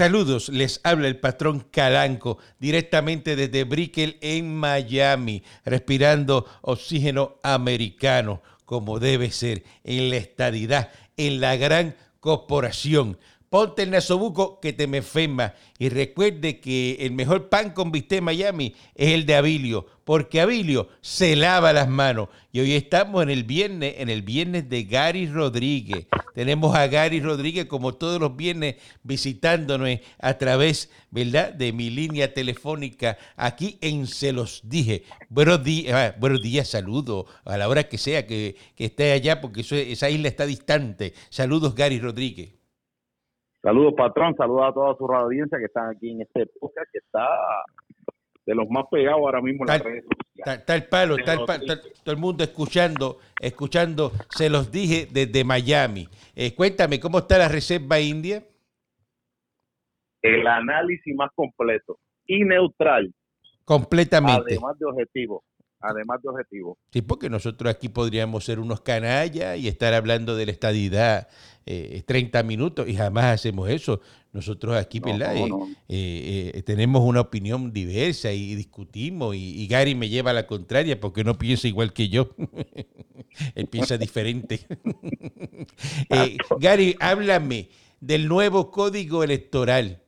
Saludos, les habla el patrón Calanco directamente desde Brickell en Miami, respirando oxígeno americano como debe ser en la estadidad, en la gran corporación. Ponte el nasobuco que te me enferma. Y recuerde que el mejor pan con bistec en Miami es el de Abilio, porque Abilio se lava las manos. Y hoy estamos en el viernes, en el viernes de Gary Rodríguez. Tenemos a Gary Rodríguez como todos los viernes visitándonos a través, ¿verdad?, de mi línea telefónica aquí en Se los dije. Buenos ah, buenos días, saludos a la hora que sea que, esté allá, porque esa isla está distante. Saludos, Gary Rodríguez. Saludos, patrón. Saludos a toda su audiencia que están aquí en este podcast que está de los más pegados ahora mismo en las redes sociales. Está, el palo, está, el palo, todo el mundo escuchando, escuchando, se los dije desde Miami. Eh, cuéntame, ¿cómo está la Reserva India? El análisis más completo y neutral. Completamente. Además de objetivo además de objetivo. Sí, porque nosotros aquí podríamos ser unos canallas y estar hablando de la estadidad eh, 30 minutos y jamás hacemos eso. Nosotros aquí, ¿verdad? Eh, eh, eh, tenemos una opinión diversa y, discutimos y, Gary me lleva a la contraria porque no piensa igual que yo. Él piensa diferente. Gary, háblame del nuevo código electoral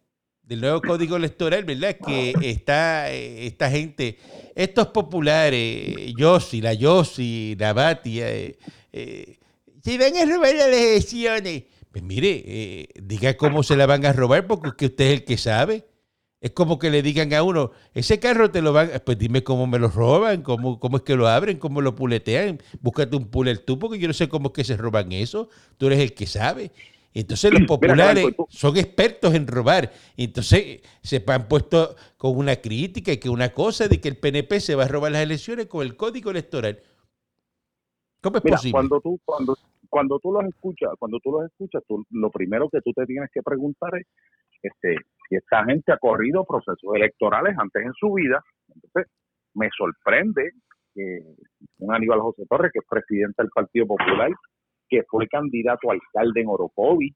del nuevo código electoral, ¿verdad? Que está esta gente, estos populares, Yossi, la Yossi, la Batia, eh, eh, se van a robar las elecciones. Pues mire, eh, diga cómo se la van a robar porque usted es el que sabe. Es como que le digan a uno, ese carro te lo van, pues dime cómo me lo roban, cómo, cómo es que lo abren, cómo lo puletean. Búscate un puller tú, porque yo no sé cómo es que se roban eso. Tú eres el que sabe. Entonces los populares son expertos en robar. Entonces se han puesto con una crítica y que una cosa de que el PNP se va a robar las elecciones con el código electoral. ¿Cómo es posible? Cuando tú, cuando, cuando tú los escuchas, cuando tú los escuchas, lo primero que tú te tienes que preguntar es este, si esta gente ha corrido procesos electorales antes en su vida. Entonces, me sorprende que un Aníbal José Torres, que es presidente del Partido Popular, que fue candidato a alcalde en Orocovi,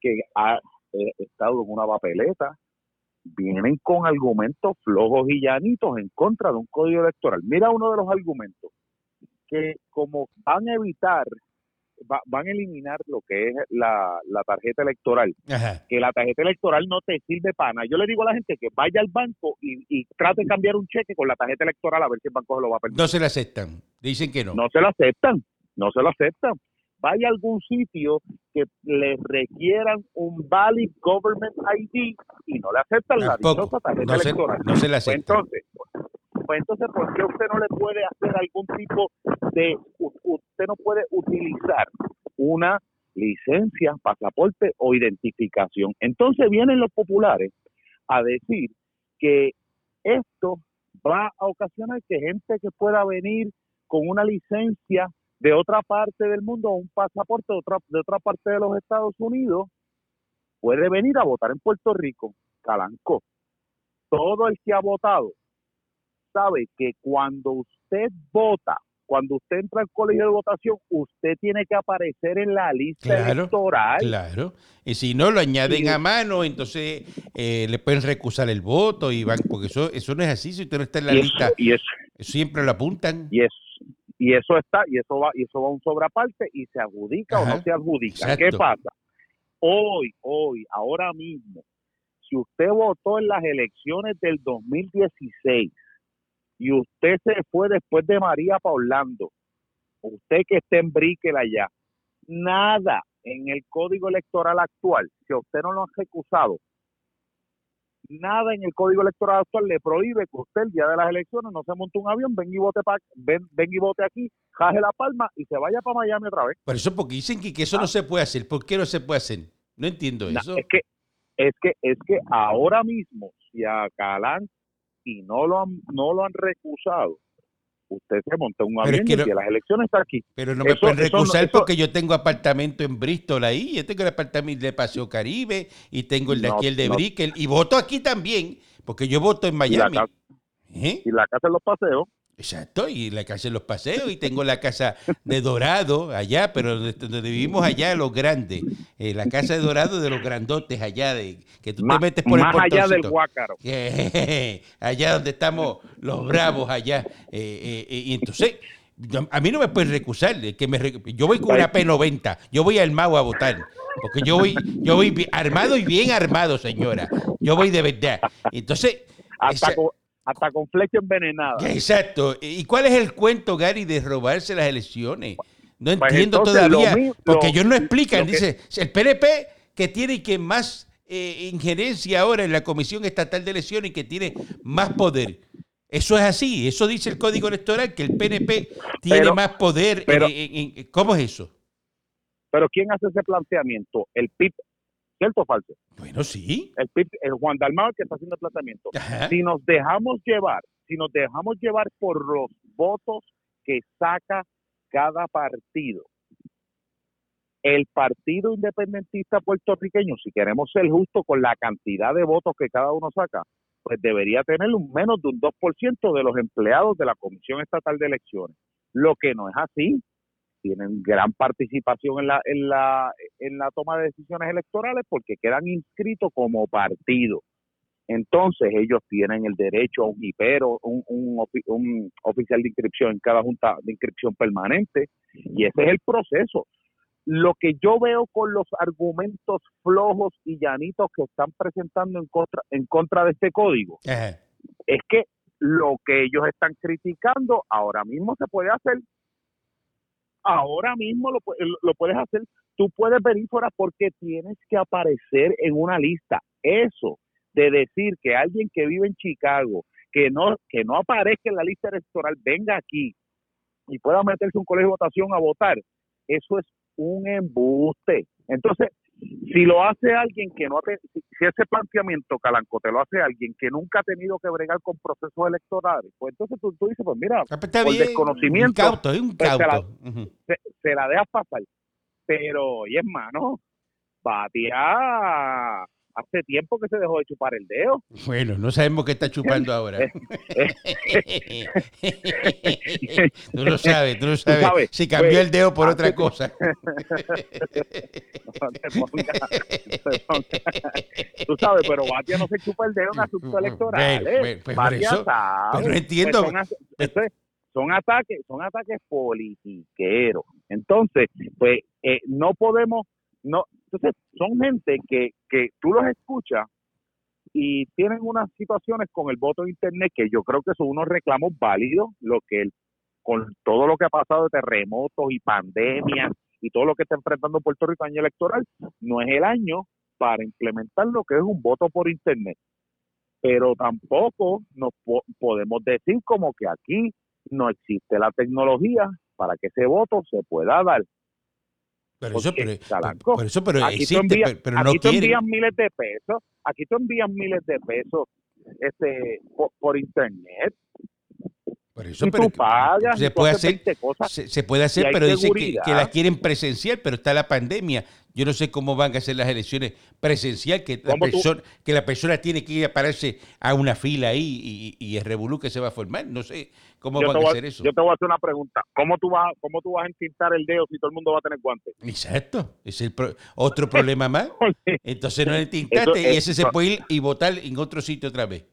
que ha eh, estado en una papeleta, vienen con argumentos flojos y llanitos en contra de un código electoral. Mira uno de los argumentos, que como van a evitar, van a eliminar lo que es la, tarjeta electoral, que la tarjeta electoral no te sirve para nada. Yo le digo a la gente que vaya al banco y, y trate de cambiar un cheque con la tarjeta electoral a ver si el banco se lo va a permitir. No se la aceptan, dicen que no. No se la aceptan, no se lo aceptan vaya a algún sitio que le requieran un valid government ID y no le aceptan la dichosa tarjeta electoral. no se le pues entonces, pues entonces, ¿por qué usted no le puede hacer algún tipo de, usted no puede utilizar una licencia, pasaporte o identificación? Entonces vienen los populares a decir que esto va a ocasionar que gente que pueda venir con una licencia de otra parte del mundo, un pasaporte de otra, de otra parte de los Estados Unidos, puede venir a votar en Puerto Rico. Calanco. Todo el que ha votado sabe que cuando usted vota, cuando usted entra al colegio de votación, usted tiene que aparecer en la lista electoral. Claro. Y si no lo añaden a mano, entonces eh, le pueden recusar el voto y van, porque eso, eso no es así. Si usted no está en la lista, y siempre lo apuntan. Y eso y eso está y eso va y eso va un sobraparte y se adjudica o no se adjudica. Qué pasa hoy hoy ahora mismo si usted votó en las elecciones del 2016 y usted se fue después de María Paulando usted que esté en Brickell allá nada en el código electoral actual si usted no lo ha recusado nada en el código electoral actual le prohíbe que usted el día de las elecciones no se monte un avión, venga y vote ven, y vote aquí, jaje la palma y se vaya para Miami otra vez. Por eso, porque dicen que, eso no ah. se puede hacer. ¿Por qué no se puede hacer? No entiendo eso. Es que, es que, es que ahora mismo, si a Calán y no lo han, no lo han recusado, usted se monta un avión y las elecciones está aquí. Pero no me pueden recusar porque yo tengo apartamento en Bristol ahí, yo tengo el apartamento de Paseo Caribe y tengo el de aquí, el de Brickell, y voto aquí también, porque yo voto en Miami. ¿Eh? Y la casa, de los paseos. Exacto, y la casa de los paseos, y tengo la casa de Dorado allá, pero donde, vivimos allá, los grandes, eh, la casa de Dorado de los grandotes allá, de que tú te metes por más allá del Guácaro. allá donde estamos los bravos allá. Eh, eh, y entonces, a mí no me puedes recusar, que me, yo voy con una P90, yo voy al mago a votar, porque yo voy, yo voy armado y bien armado, señora, yo voy de verdad. Entonces... Hasta, hasta con flecha envenenada. Exacto. ¿Y cuál es el cuento, Gary, de robarse las elecciones? No pues entiendo todavía, porque ellos no explican. Dice, el PNP que tiene que más eh, injerencia ahora en la Comisión Estatal de Elecciones y que tiene más poder. Eso es así, eso dice el Código Electoral, que el PNP tiene más poder. ¿Cómo es eso? Pero ¿quién hace ese planteamiento? ¿El PIB ¿Cierto o falso? Bueno, sí. El, el Juan Dalmau que está haciendo el planteamiento. Si nos dejamos llevar, si nos dejamos llevar por los votos que saca cada partido, el Partido Independentista Puertorriqueño, si queremos ser justos con la cantidad de votos que cada uno saca, pues debería tener un menos de un 2% de los empleados de la Comisión Estatal de Elecciones. Lo que no es así tienen gran participación en la, en la, en la toma de decisiones electorales porque quedan inscritos como partido. Entonces ellos tienen el derecho a un hipero, un, un, oficial de inscripción en cada junta de inscripción permanente y ese es el proceso. Lo que yo veo con los argumentos flojos y llanitos que están presentando en contra, en contra de este código es que lo que ellos están criticando ahora mismo se puede hacer ahora mismo lo, lo puedes hacer. Tú puedes venir fuera porque tienes que aparecer en una lista. Eso de decir que alguien que vive en Chicago, que no, que no aparezca en la lista electoral, venga aquí y pueda meterse un colegio de votación a votar, eso es un embuste. Entonces, si lo hace alguien que no ha si ese planteamiento Calanco te lo hace alguien que nunca ha tenido que bregar con procesos electorales, pues entonces tú, dices, pues mira, ah, pues por desconocimiento un pues se, la, dejas pasar. Pero, y es mano, batea hace tiempo que se dejó de chupar el dedo. Bueno, no sabemos qué está chupando ahora. tú lo sabes, tú lo sabes. Si cambió pues, el dedo por otra cosa. tú sabes, pero Batia no se chupa el dedo en asuntos electorales. Pues, Batia sabe. no entiendo. Pues son, ataques, son ataques politiqueros. Entonces, pues eh, no podemos no entonces son gente que, que tú los escuchas y tienen unas situaciones con el voto de internet que yo creo que son unos reclamos válidos, lo que el, con todo lo que ha pasado de terremotos y pandemias y todo lo que está enfrentando Puerto Rico año electoral, no es el año para implementar lo que es un voto por internet. Pero tampoco nos podemos decir como que aquí no existe la tecnología para que ese voto se pueda dar. Pero eso, pero, eso, pero aquí existe, pero no aquí te envían miles de pesos, aquí te envían miles de pesos este por, internet. Por eso, pero se, puede hacer, se, puede hacer, pero dice que, que, la quieren presencial, pero está la pandemia. Yo no sé cómo van a ser las elecciones presencial, que la, persona, que la persona tiene que ir a pararse a una fila ahí y, el revolú que se va a formar. No sé cómo van a hacer eso. Yo te voy a hacer una pregunta. ¿Cómo tú vas, cómo tú vas a entintar el dedo si todo el mundo va a tener guantes? Exacto. Es el otro problema más. Entonces no entintaste y ese se puede ir y votar en otro sitio otra vez.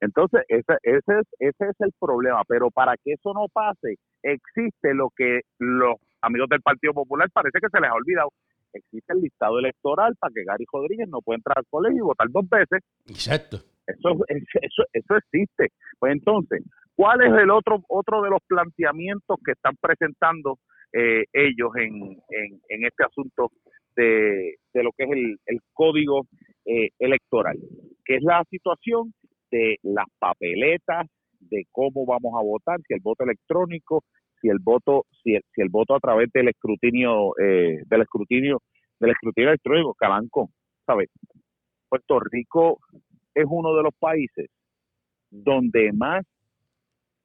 Entonces, ese, ese, es, ese es el problema. Pero para que eso no pase, existe lo que los amigos del Partido Popular parece que se les ha olvidado existe el listado electoral para que Gary Rodríguez no pueda entrar al colegio y votar dos veces. Exacto. Eso, eso, eso existe. Pues entonces, ¿cuál es el otro, otro de los planteamientos que están presentando eh, ellos en, en, este asunto de, de, lo que es el, el código eh, electoral? Que es la situación de las papeletas, de cómo vamos a votar, si el voto electrónico, si el voto si el, si el voto a través del escrutinio eh, del escrutinio del escrutinio electrónico Calanco sabes Puerto Rico es uno de los países donde más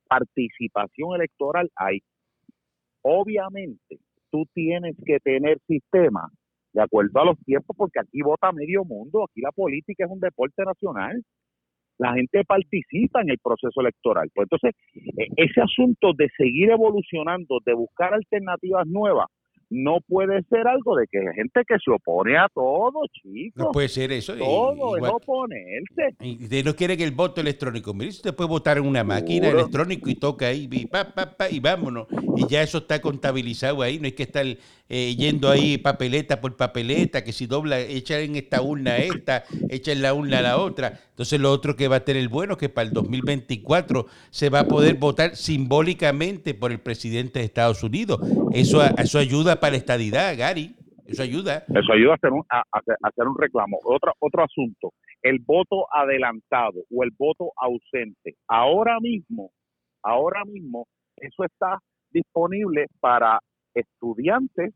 participación electoral hay. Obviamente tú tienes que tener sistema de acuerdo a los tiempos porque aquí vota medio mundo aquí la política es un deporte nacional la gente participa en el proceso electoral. Pues entonces, e, ese asunto de seguir evolucionando, de buscar alternativas nuevas, no puede ser algo de que la gente que se opone a todo, chicos. No puede ser eso. Todo es oponerse. Y usted no quiere que el voto electrónico. Mire, usted puede votar en una máquina electrónica y toca ahí, y, pa, pa, pa, y vámonos. Y ya eso está contabilizado ahí. No hay que estar eh, yendo ahí papeleta por papeleta, que si dobla, echa en esta urna esta, echa en la urna la otra. Entonces lo otro que va a tener bueno que para el 2024 se va a poder votar simbólicamente por el presidente de Estados Unidos. Eso, eso ayuda para la estadidad, Gary. Eso ayuda. Eso ayuda a hacer un, a, hacer un reclamo. Otro, otro asunto, el voto adelantado o el voto ausente. Ahora mismo, ahora mismo, eso está disponible para estudiantes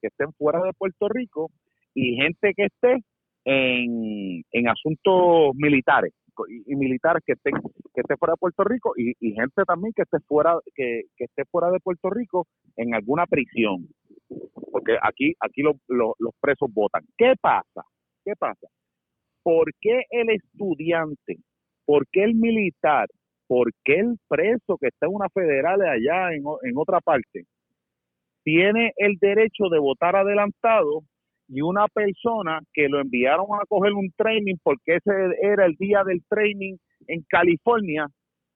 que estén fuera de Puerto Rico y gente que esté en, en asuntos militares y, militares que estén que esté fuera de Puerto Rico y, gente también que esté fuera que, esté fuera de Puerto Rico en alguna prisión porque aquí aquí los presos votan. Qué pasa qué pasa por qué el estudiante por qué el militar por qué el preso que está en una federal allá en, en otra parte tiene el derecho de votar adelantado y una persona que lo enviaron a coger un training porque ese era el día del training en California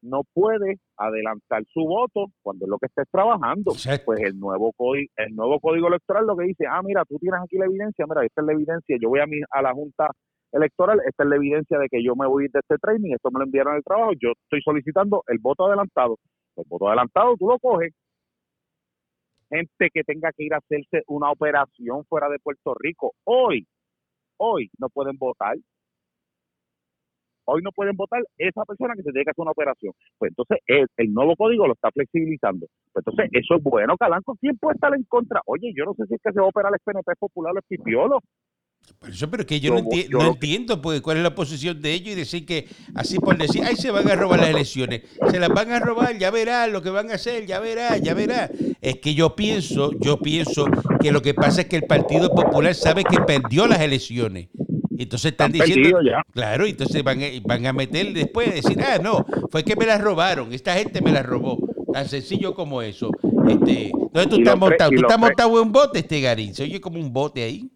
no puede adelantar su voto cuando es lo que estés trabajando. Pues el nuevo código, el nuevo código electoral lo que dice, ah, mira, tú tienes aquí la evidencia, mira, esta es la evidencia, yo voy a mi, a la junta electoral, esta es la evidencia de que yo me voy de este training, esto me lo enviaron al trabajo, yo estoy solicitando el voto adelantado. El voto adelantado tú lo coges, gente que tenga que ir a hacerse una operación fuera de Puerto Rico. Hoy, hoy no pueden votar. Hoy no pueden votar esa persona que se tiene que hacer una operación. Pues entonces el, el nuevo código lo está flexibilizando. Pues entonces eso es bueno, Calanco. ¿Quién puede estar en contra? Oye, yo no sé si es que se va a operar el PNP popular o el pipiolo. Por eso, pero que yo, no, entiendo pues, cuál es la posición de ellos y decir que así por decir, ay, se van a robar las elecciones. Se las van a robar, ya verá lo que van a hacer, ya verá, ya verá. Es que yo pienso, yo pienso que lo que pasa es que el Partido Popular sabe que perdió las elecciones. Entonces están diciendo, claro, entonces van, van a meter después, decir, ah, no, fue que me las robaron, esta gente me las robó. Tan sencillo como eso. Este, entonces tú estás montado, tú estás montado en un bote, este Garín, se oye como un bote ahí.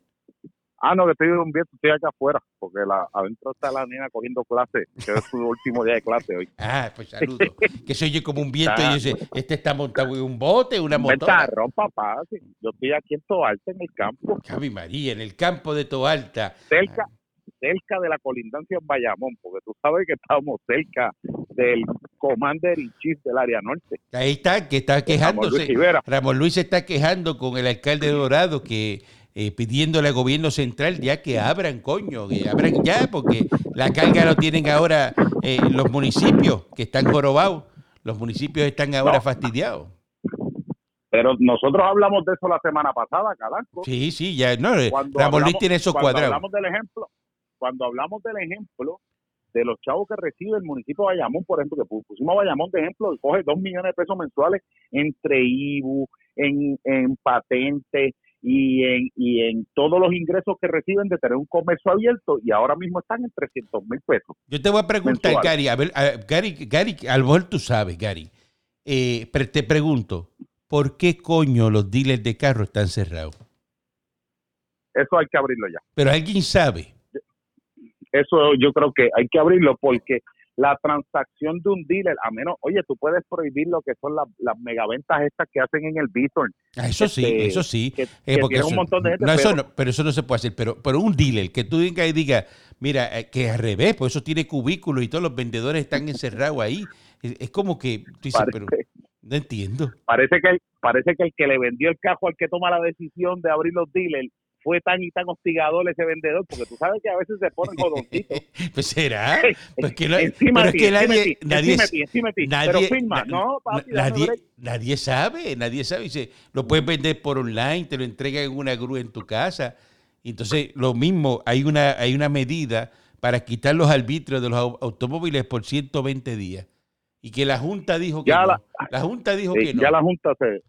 Ah, no, que estoy un viento, estoy acá afuera, porque la, adentro está la niña cogiendo clase, que es su último día de clase hoy. Ah, pues saludo. que se oye como un viento y dice, este está montado en un bote, una motora. Un papá, yo estoy aquí en Toalta, en el campo. Javi María, en el campo de Toalta. Cerca, cerca de la colindancia en Bayamón, porque tú sabes que estamos cerca del Commander in Chief del área norte. Ahí está, que está quejándose. Ramón Luis, se está quejando con el alcalde de Dorado que eh, pidiéndole al gobierno central ya que abran, coño, que abran ya, porque la carga lo tienen ahora eh, los municipios que están jorobados, los municipios están ahora fastidiados. Pero nosotros hablamos de eso la semana pasada, Calanco. Sí, sí, ya, no, eh, Ramón Luis tiene esos cuadrados. Hablamos del ejemplo, cuando hablamos del ejemplo de los chavos que recibe el municipio de Bayamón, por ejemplo, que pusimos a Bayamón de ejemplo, coge dos millones de pesos mensuales entre IBU, en, en patentes, y en, y en todos los ingresos que reciben de tener un comercio abierto y ahora mismo están en 300 mil pesos. Yo te voy a preguntar, Gary, a ver, Gary, Gary, a lo mejor tú sabes, Gary, eh, pero te pregunto, ¿por qué coño los dealers de carro están cerrados? Eso hay que abrirlo ya. Pero alguien sabe. Eso yo creo que hay que abrirlo porque la transacción de un dealer, a menos, oye, tú puedes prohibir lo que son las, las megaventas estas que hacen en el Bithorn. Ah, eso sí, este, eso sí. Eh, porque un montón de gente. No, pero, eso no, pero eso no se puede hacer. Pero, pero un dealer que tú digas y diga, mira, eh, que al revés, pues eso tiene cubículos y todos los vendedores están encerrados ahí. Es, como que tú dices, pero no entiendo. Parece que, parece que el que le vendió el cajo al que toma la decisión de abrir los dealers fue tan y tan hostigador ese vendedor, porque tú sabes que a veces se ponen jodoncitos. pues será. Pues que pero es que nadie, nadie, nadie, pero firma, no, nadie, nadie sabe, nadie sabe. Dice, lo puedes vender por online, te lo entregan en una grúa en tu casa. Entonces, lo mismo, hay una, hay una medida para quitar los arbitrios de los automóviles por 120 días. Y que la Junta dijo que no. La, Junta dijo que no. Ya la Junta se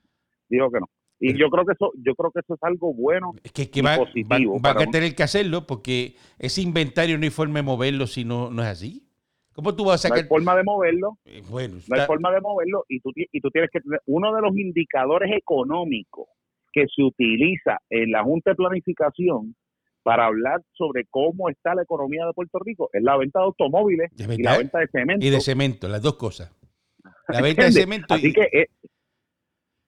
dijo que no. Y yo creo que eso, yo creo que eso es algo bueno es que, va, positivo. Van a tener que hacerlo porque ese inventario no hay forma de moverlo si no, no es así. ¿Cómo tú vas a sacar? No hay forma de moverlo. Eh, bueno, no hay forma de moverlo y tú, y tú tienes que tener uno de los indicadores económicos que se utiliza en la Junta de Planificación para hablar sobre cómo está la economía de Puerto Rico es la venta de automóviles y la venta de cemento. Y de cemento, las dos cosas. La venta de cemento. Así que eh,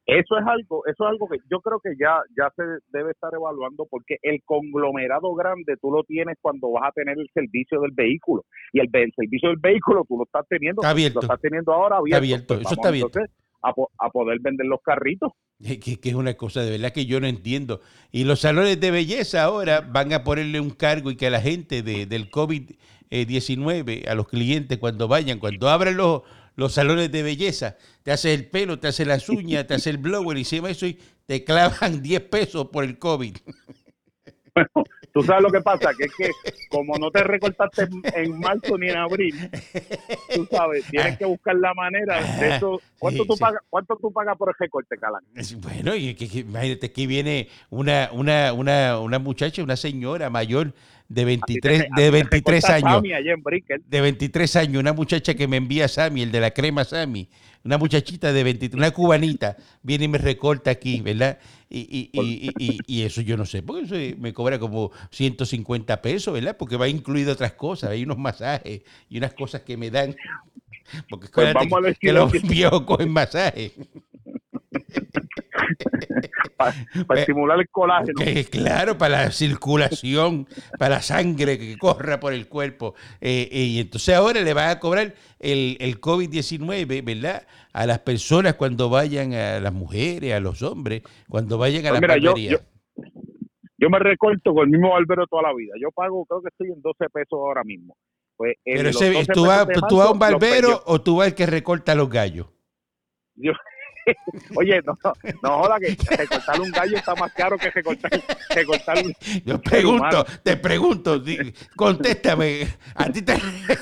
eso es algo, eso es algo que yo creo que ya, ya se debe estar evaluando porque el conglomerado grande tú lo tienes cuando vas a tener el servicio del vehículo y el, servicio del vehículo tú lo estás teniendo, abierto. lo estás teniendo ahora abierto. abierto. Pues eso está abierto. A, a, poder vender los carritos. Que, que, es una cosa de verdad que yo no entiendo. Y los salones de belleza ahora van a ponerle un cargo y que a la gente de, del COVID-19, a los clientes cuando vayan, cuando abran los los salones de belleza. Te hace el pelo, te hace las uñas, te hace el blower y encima eso y te clavan 10 pesos por el COVID. Bueno, tú sabes lo que pasa, que es que como no te recortaste en marzo ni en abril, tú sabes, tienes que buscar la manera de eso. ¿Cuánto, tú, pagas, ¿cuánto tú pagas por el recorte, Calán? Bueno, y que, imagínate que viene una, una, una, una muchacha, una señora mayor de 23, de 23 años. De 23 años, una muchacha que me envía Sammy, el de la crema Sammy, una muchachita de 23, una cubanita, viene y me recorta aquí, ¿verdad? Y, y, y, y eso yo no sé, porque eso me cobra como 150 pesos, ¿verdad? Porque va incluido otras cosas, hay unos masajes y unas cosas que me dan. Porque pues vamos a que, los viejos cogen masajes. para, estimular el colágeno. claro, para la circulación, para la sangre que corra por el cuerpo. Eh, eh, y entonces ahora le van a cobrar el, el COVID-19, ¿verdad? A las personas cuando vayan, a las mujeres, a los hombres, cuando vayan a pues la mira, yo, me recorto con el mismo barbero toda la vida. Yo pago, creo que estoy en 12 pesos ahora mismo. Pues, Pero ¿tú, vas, ¿tú vas a un barbero o tú vas el que recorta los gallos? Yo, Oye, no, no joda que recortar un gallo está más caro que recortar, recortar un. Yo pregunto, te pregunto, contéstame. A ti te.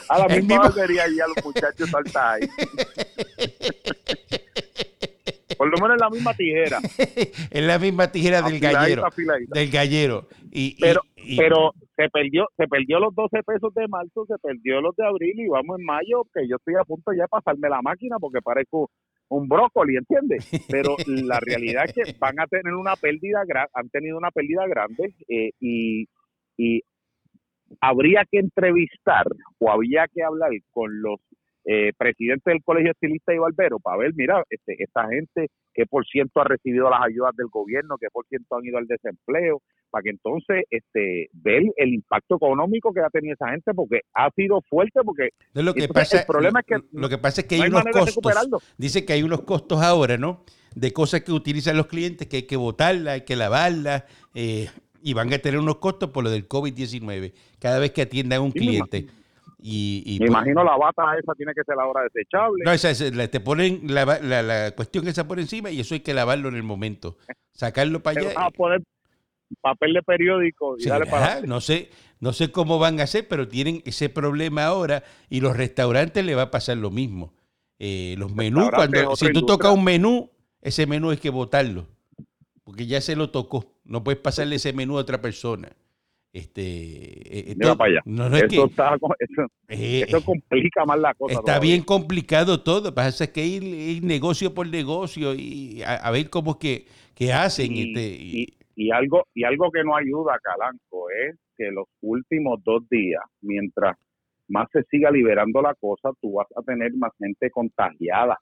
A la misma quería ir a los muchachos saltar ahí. Por lo menos en la misma tijera. en la misma tijera del gallero. Del gallero. Y, pero, pero se perdió, se perdió los 12 pesos de marzo, se perdió los de abril y vamos en mayo, que yo estoy a punto ya de pasarme la máquina porque parezco un brócoli, ¿entiendes? Pero la realidad es que van a tener una pérdida, han tenido una pérdida grande eh, y, y habría que entrevistar o había que hablar con los eh, presidente del Colegio Estilista y Barbero para ver, mira, este, esta gente, qué por ciento ha recibido las ayudas del gobierno, qué por ciento han ido al desempleo, para que entonces este ver el impacto económico que ha tenido esa gente, porque ha sido fuerte, porque lo que pasa, el problema es que lo que pasa es que hay, unos costos, dice que hay unos costos ahora, ¿no? De cosas que utilizan los clientes, que hay que botarla, hay que lavarla, eh, y van a tener unos costos por lo del COVID-19 cada vez que atiendan a un cliente. Y, Me pues imagino la bata esa tiene que ser la hora desechable. No, esa, te ponen la, la, cuestión esa por encima y eso hay que lavarlo en el momento. Sacarlo para allá. A poner papel de periódico y darle para No sé, no sé cómo van a hacer, pero tienen ese problema ahora y los restaurantes le va a pasar lo mismo. Eh, los menús, cuando si tú tocas un menú, ese menú hay que botarlo, porque ya se lo tocó. No puedes pasarle ese menú a otra persona. Este, esto, para allá. eso, eh, complica más la cosa. Está bien complicado todo. Pasa que ir, negocio por negocio y a, ver cómo es que, hacen. Y, este, y, algo, y algo que no ayuda, Calanco, es que los últimos dos días, mientras más se siga liberando la cosa, tú vas a tener más gente contagiada.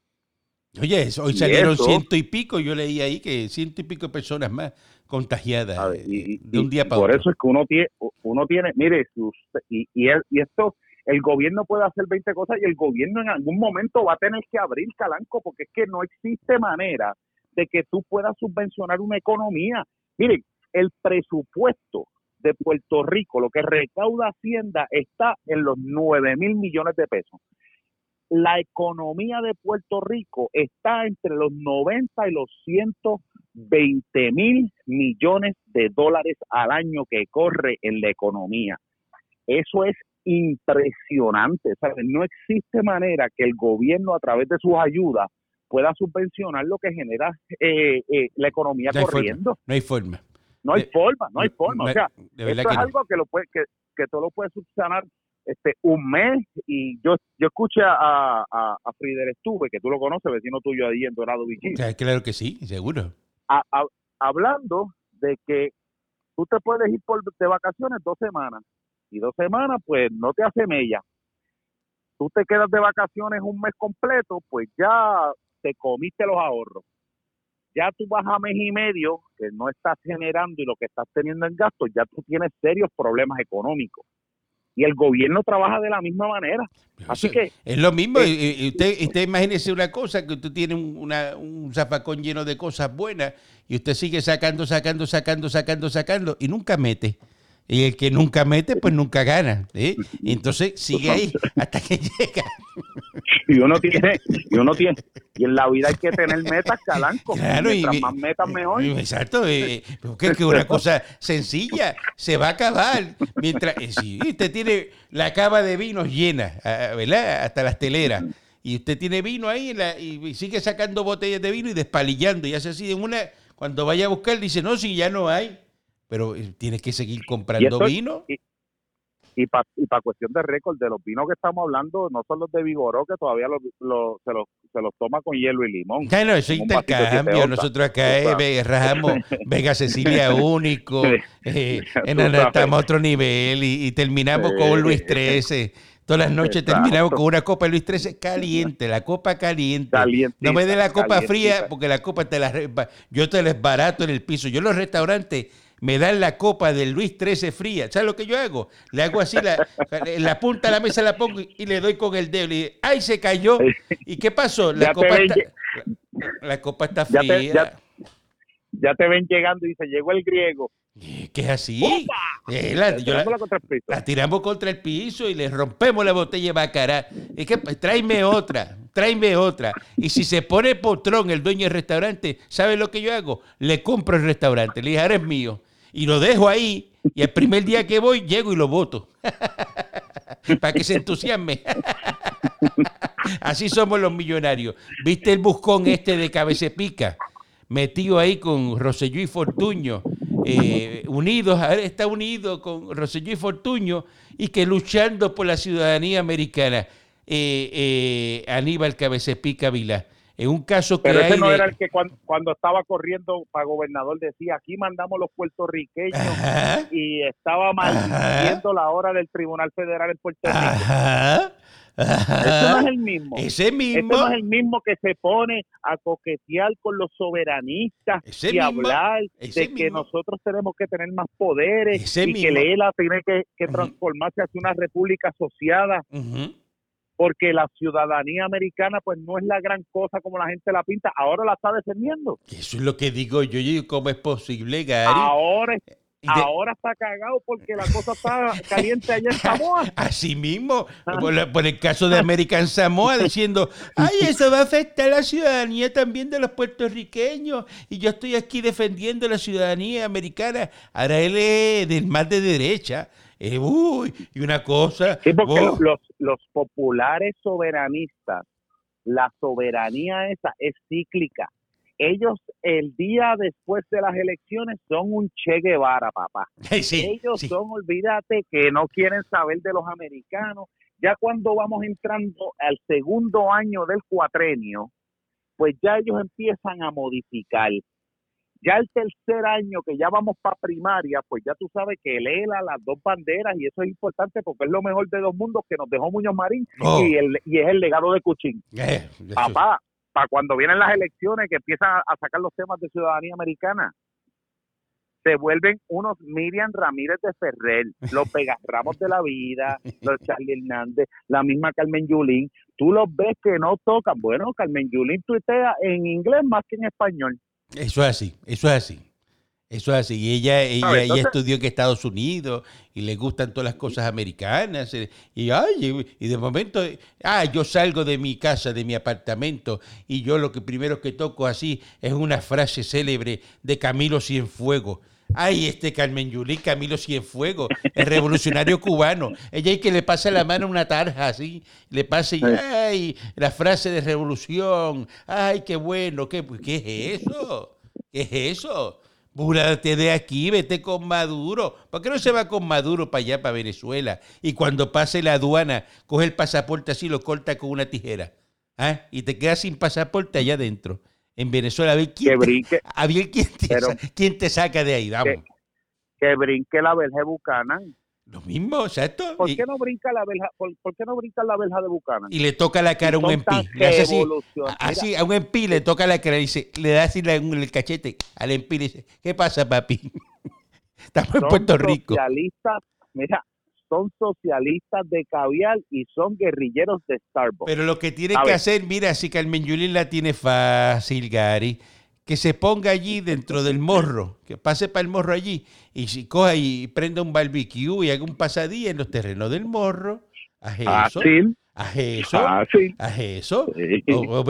Oye, hoy salieron ciento y pico, yo leí ahí que ciento y pico de personas más contagiadas eh, de un día para otro. Por eso es que uno tiene, uno tiene mire, y, y, y esto, el gobierno puede hacer 20 cosas y el gobierno en algún momento va a tener que abrir calanco porque es que no existe manera de que tú puedas subvencionar una economía. Miren, el presupuesto de Puerto Rico, lo que recauda Hacienda, está en los 9 mil millones de pesos la economía de Puerto Rico está entre los 90 y los 120 mil millones de dólares al año que corre en la economía. Eso es impresionante. No existe manera que el gobierno a través de sus ayudas pueda subvencionar lo que genera eh, eh, la economía corriendo. no hay forma. No hay forma, no hay forma. o sea, esto es algo que, lo puede, que, que todo lo puede subsanar este un mes y yo yo escuché a, a, a Frieder Estuve, que tú lo conoces, vecino tuyo ahí en Dorado Vichy. Claro que sí, seguro. hablando de que tú te puedes ir por de vacaciones dos semanas y dos semanas pues no te hace mella. Tú te quedas de vacaciones un mes completo, pues ya te comiste los ahorros. Ya tú vas a mes y medio que no estás generando y lo que estás teniendo en gastos, ya tú tienes serios problemas económicos y el gobierno trabaja de la misma manera. Así que es lo mismo. Eh, usted, usted imagínese una cosa que usted tiene un, un zafacón lleno de cosas buenas y usted sigue sacando, sacando, sacando, sacando, sacando y nunca mete. Y el que nunca mete, pues nunca gana. ¿eh? Y entonces sigue ahí hasta que llega. Y uno tiene, y uno tiene, y en la vida hay que tener metas, calanco. Claro, Mientras más metas, mejor. Exacto, eh, porque es que una cosa sencilla se va a acabar. Mientras, eh, si usted tiene la cava de vinos llena, ah, ¿verdad? Hasta las teleras. Y usted tiene vino ahí y sigue sacando botellas de vino y despalillando. Y hace así de una, cuando vaya a buscar, dice, no, si ya no hay pero eh, tienes que seguir comprando vino. Y, para pa cuestión de récord, de los vinos que estamos hablando, no son los de Vigoró, que todavía se, los, se los toma con hielo y limón. Claro, eso es intercambio. Nosotros acá eh, rajamos Vega Cecilia único, eh, estamos a otro nivel y, terminamos con Luis XIII. Todas las noches terminamos con una copa Luis XIII caliente, la copa caliente. no me dé la copa fría porque la copa te la yo te la barato en el piso. Yo en los restaurantes me dan la copa del Luis XIII fría. ¿Sabes lo que yo hago? Le hago así, la, la punta de la mesa la pongo y le doy con el dedo. Y digo, ¡ay, se cayó! ¿Y qué pasó? La, copa está, la, copa está, fría. Ya te, ven llegando y se llegó el griego. ¿Qué es así? Eh, la, tiramos contra el piso y le rompemos la botella de bacará. Es que pues, tráeme otra, tráeme otra. Y si se pone potrón el dueño del restaurante, ¿sabe lo que yo hago? Le compro el restaurante. Le dije, ahora es mío y lo dejo ahí y el primer día que voy llego y lo voto para que se entusiasme. Así somos los millonarios. ¿Viste el buscón este de cabecepica? Metido ahí con Roselló y Fortuño, eh, unidos, está unido con Roselló y Fortuño y que luchando por la ciudadanía americana, eh, eh, Aníbal Cabecepica Vila. En un caso que Pero ese no era el que cuando, estaba corriendo para gobernador decía, aquí mandamos los puertorriqueños y estaba maldiciendo la hora del Tribunal Federal en Puerto Rico. Ajá. Ese no es el mismo. Ese mismo. no es el mismo que se pone a coquetear con los soberanistas y hablar de que nosotros tenemos que tener más poderes y que Lela tiene que, transformarse hacia una república asociada porque la ciudadanía americana pues no es la gran cosa como la gente la pinta, ahora la está defendiendo. Eso es lo que digo yo, ¿cómo es posible, Gary? Ahora, ahora está cagado porque la cosa está caliente allá en Samoa. Así mismo, ah. por, el caso de American Samoa, diciendo, ay, eso va a afectar a la ciudadanía también de los puertorriqueños, y yo estoy aquí defendiendo la ciudadanía americana. Ahora él es del más de derecha. Eh, uy, y una cosa. Sí, porque oh. los, los populares soberanistas, la soberanía esa es cíclica. Ellos el día después de las elecciones son un Che Guevara, papá. Ellos son, olvídate, que no quieren saber de los americanos. Ya cuando vamos entrando al segundo año del cuatrenio, pues ya ellos empiezan a modificar. Ya el tercer año que ya vamos para primaria, pues ya tú sabes que el ELA, las dos banderas, y eso es importante porque es lo mejor de dos mundos que nos dejó Muñoz Marín oh. y, el, y es el legado de Cuchín. Eh, Papá, para cuando vienen las elecciones que empiezan a sacar los temas de ciudadanía americana, se vuelven unos Miriam Ramírez de Ferrer, los Pegarramos de la vida, los Charlie Hernández, la misma Carmen Yulín. Tú los ves que no tocan. Bueno, Carmen Yulín tuitea en inglés más que en español. Eso es así, eso es así. Eso es así. Y ella, ella, estudió en Estados Unidos y le gustan todas las cosas americanas. Eh, y, ay, y de momento, ah, yo salgo de mi casa, de mi apartamento, y yo lo que primero que toco así es una frase célebre de Camilo Cienfuegos. Ay, este Carmen Yulín, Camilo Cienfuegos, el revolucionario cubano. Ella hay que le pasa la mano una tarja así, le pasa y, ay, la frase de revolución. Ay, qué bueno, ¿qué, qué es eso? ¿Qué es eso? Búrate de aquí, vete con Maduro. ¿Por qué no se va con Maduro para allá, para Venezuela? Y cuando pase la aduana, coge el pasaporte así, lo corta con una tijera. ¿Ah? Y te quedas sin pasaporte allá adentro. En Venezuela, a ver quién, te, a ver quién, te, saca de ahí, vamos. Que, brinque la verja Buchanan. Lo mismo, exacto. ¿Por qué no brinca la verja, por, qué no brinca la verja de Buchanan? Y le toca la cara a un MP. Le hace así, así, a un MP le toca la cara y dice, le da así el cachete al MP y le dice, ¿qué pasa, papi? Estamos en Puerto Rico. Mira, son socialistas de caviar y son guerrilleros de Starbucks. Pero lo que tiene que hacer, mira, si Carmen Yulín la tiene fácil, Gary, que se ponga allí dentro del morro, que pase para el morro allí y si coja y prenda un barbecue y haga un pasadía en los terrenos del morro, haz eso. Haz eso, haz eso. O,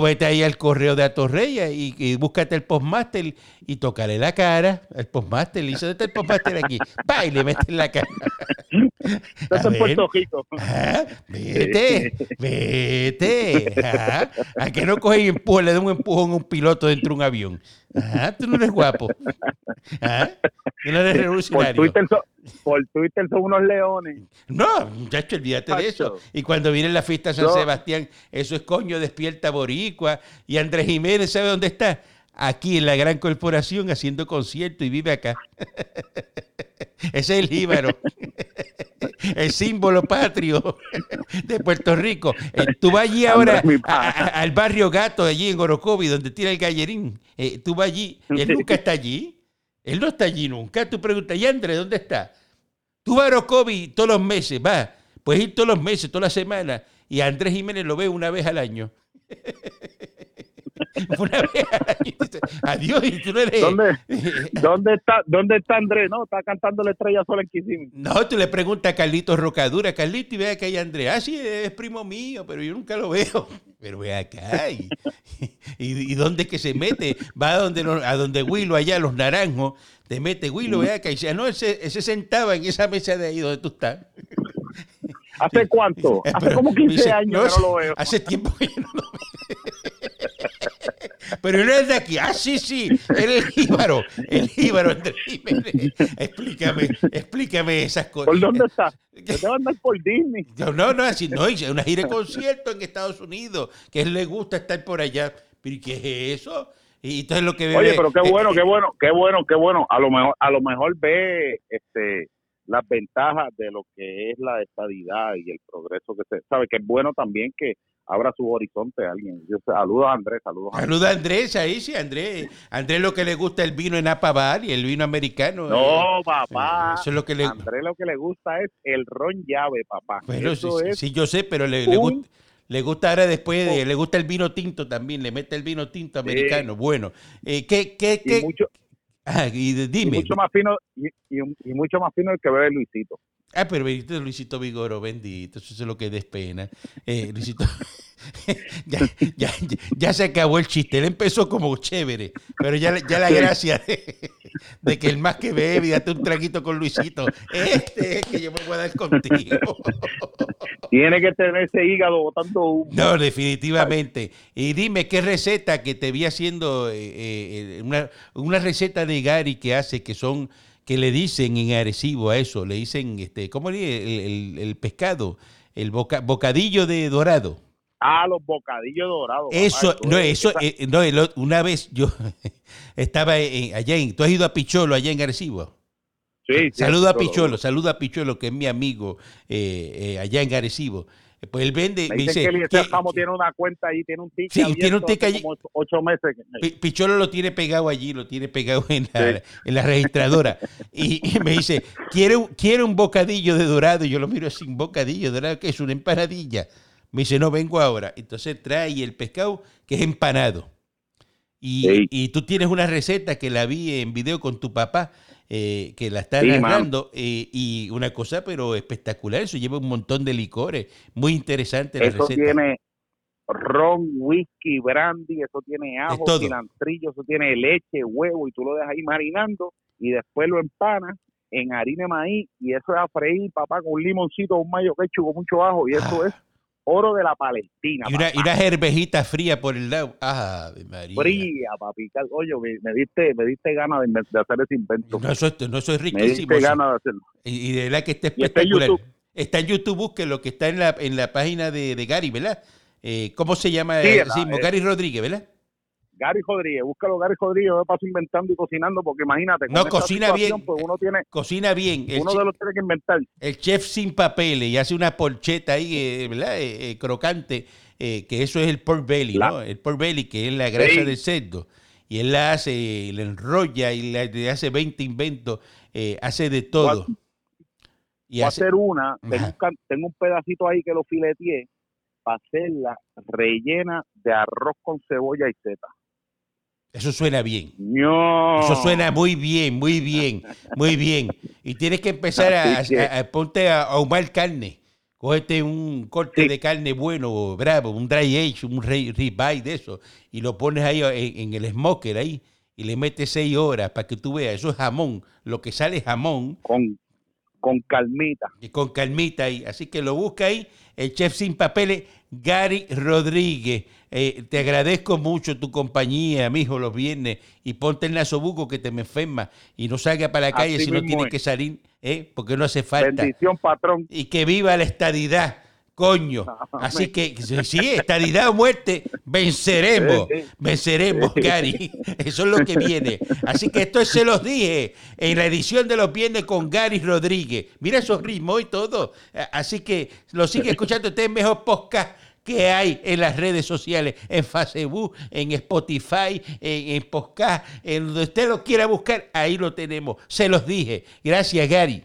vete, ahí al correo de Atorreya y, y búscate el postmaster y tócale la cara. El postmaster, le dice, ¿dónde está el postmaster aquí? Pa, y le metes la cara. Estás en Puerto Rico. vete, vete. ¿A que no coge y empuja, le da un empujón a un piloto dentro de un avión? Tú no eres guapo. Tú no eres revolucionario. Por Twitter, son unos leones. No, muchacho, olvídate de eso. Y cuando viene la fiesta de San Sebastián, eso es coño, despierta Boricua. Y Andrés Jiménez, ¿sabe dónde está? Aquí en la gran corporación haciendo conciertos y vive acá. Ese es el jíbaro. El símbolo patrio de Puerto Rico. Eh, tú vas allí ahora al barrio Gato, allí en Orocovi, donde tira el gallerín. Eh, tú vas allí. Él nunca está allí. Él no está allí nunca. Tú preguntas, ¿y Andrés dónde está? Tú vas a Orocovi todos los meses, va. Puedes ir todos los meses, todas las semanas. Y Andrés Jiménez lo ve una vez al año. Una vez adiós, y tú no eres. ¿Dónde, ¿Dónde, está, ¿Dónde está Andrés? No, está cantando la estrella sola en Kissimmee. No, tú le preguntas a Carlitos Rocadura, Carlito, y vea que hay Andrés. Ah, sí, es primo mío, pero yo nunca lo veo. Pero ve acá. ¿Y, y, dónde es que se mete? Va a donde, a donde Willo, allá, los naranjos. Te mete Willo, ve acá. Y dice, ah, no, ese, ese sentaba en esa mesa de ahí donde tú estás. ¿Hace cuánto? Hace como 15 años que no lo veo. Hace tiempo que no lo veo. Pero no es de aquí. Ah, sí, sí. el jíbaro. El jíbaro Explícame, explícame esas cosas. ¿Por dónde está? ¿Te va a andar por Disney? No, no, no, así, no, una gira de concierto en Estados Unidos, que él le gusta estar por allá. ¿Pero qué es eso? Y entonces lo que ve, Oye, pero qué bueno, qué bueno, qué bueno, qué bueno. A lo mejor, a lo mejor ve este las ventajas de lo que es la estadidad y el progreso que se sabe que es bueno también que abra su horizonte a alguien. saludos a Andrés, saludos a Saludos a Andrés, ahí sí, Andrés. Andrés lo que le gusta el vino en Apabar y el vino americano. No, eh, papá. Eso es lo que le... Andrés lo que le gusta es el ron llave, papá. Eso sí, sí, yo sé, pero le, gusta... Le gusta ahora después, de, le gusta el vino tinto también, le mete el vino tinto americano. Bueno, eh, ¿qué, qué, qué, Ah, y dime. mucho más fino, y, y, mucho más fino el que bebe Luisito. Ah, pero bendito Luisito Vigoro, bendito, eso es lo que despena. Eh, Luisito, ya, ya, ya, se acabó el chiste, él empezó como chévere, pero ya, ya la gracia de, que el más que bebe date un traguito con Luisito, este es que yo me voy a dar contigo. Tiene que tener ese hígado botando humo. No, definitivamente. Y dime, ¿qué receta que te vi haciendo? Eh, eh, una, una receta de Gary que hace que son que le dicen en Arecibo a eso, le dicen, este, ¿cómo le el, el, pescado? El bocadillo de dorado. Ah, los bocadillos dorados. Eso, no, eso, eh, no, una vez yo estaba allá en, tú has ido a Picholo, allá en Arecibo. Sí, saluda a Picholo, saluda a Picholo, que es mi amigo eh, eh, allá en Arecibo. Pues él vende. Me, dice que el Ramos tiene una cuenta ahí, tiene un ticket. Sí, tiene un ticket allí. Como ocho meses. Picholo lo tiene pegado allí, lo tiene pegado en la, en la registradora. y, me dice, ¿quiere, quiere un bocadillo de dorado. Y yo lo miro sin bocadillo dorado, que es una empanadilla. Me dice, no vengo ahora. Entonces trae el pescado que es empanado. Y, y tú tienes una receta que la vi en video con tu papá eh, que la está narrando eh, y una cosa pero espectacular, eso lleva un montón de licores, muy interesante la eso tiene ron, whisky, brandy, eso tiene ajo, cilantrillo, eso tiene leche, huevo y tú lo dejas ahí marinando y después lo empanas en harina de maíz y eso es a freír, papá, con un limoncito, un mayo quechu con mucho ajo y eso ah. es oro de la Palestina. Y una, y una fría por el lado. Ah, María. Fría, papi. Oye, me, diste, me diste ganas de, hacer ese invento. No, eso, no, eso es riquísimo. Me diste ganas de hacerlo. Y, de verdad que está espectacular. Está en YouTube, busque lo que está en la, en la página de, de Gary, ¿verdad? Eh, ¿Cómo se llama? Sí, eh, Gary Rodríguez, ¿verdad? Gary Rodríguez, búscalo Gary Rodríguez, yo paso inventando y cocinando porque imagínate. no, cocina bien. Pues uno tiene, cocina bien. uno de los tiene que inventar. El chef sin papeles y hace una porcheta ahí, eh, ¿verdad? crocante, que eso es el pork belly, ¿no? El pork belly, que es la grasa del cerdo. Y él la hace, la enrolla y le hace 20 inventos, hace de todo. Y a hacer una, tengo un, pedacito ahí que lo fileteé para hacerla rellena de arroz con cebolla y seta. Eso suena bien. Eso suena muy bien, muy bien, muy bien. Y tienes que empezar a, a, ponte a ahumar carne. Cógete un corte de carne bueno, bravo, un dry age, un ribeye de eso, y lo pones ahí en, el smoker ahí, y le metes seis horas para que tú veas. Eso es jamón. Lo que sale es jamón. Con, con calmita. Y con calmita ahí. Así que lo busca ahí, el chef sin papeles, Gary Rodríguez. Eh, te agradezco mucho tu compañía, mijo, los viernes. Y ponte el nasobuco que te me enferma. Y no salga para la calle si no tiene que salir, ¿eh? porque no hace falta. Bendición, patrón. Y que viva la estadidad coño. Así que, sí, estadidad o muerte, venceremos, venceremos, Gary. Eso es lo que viene. Así que esto se los dije en la edición de los viernes con Gary Rodríguez. Mira esos ritmos y todo. Así que lo sigue escuchando usted mejor podcast que hay en las redes sociales, en Facebook, en Spotify, en, en podcast, en donde usted lo quiera buscar, ahí lo tenemos. Se los dije. Gracias, Gary.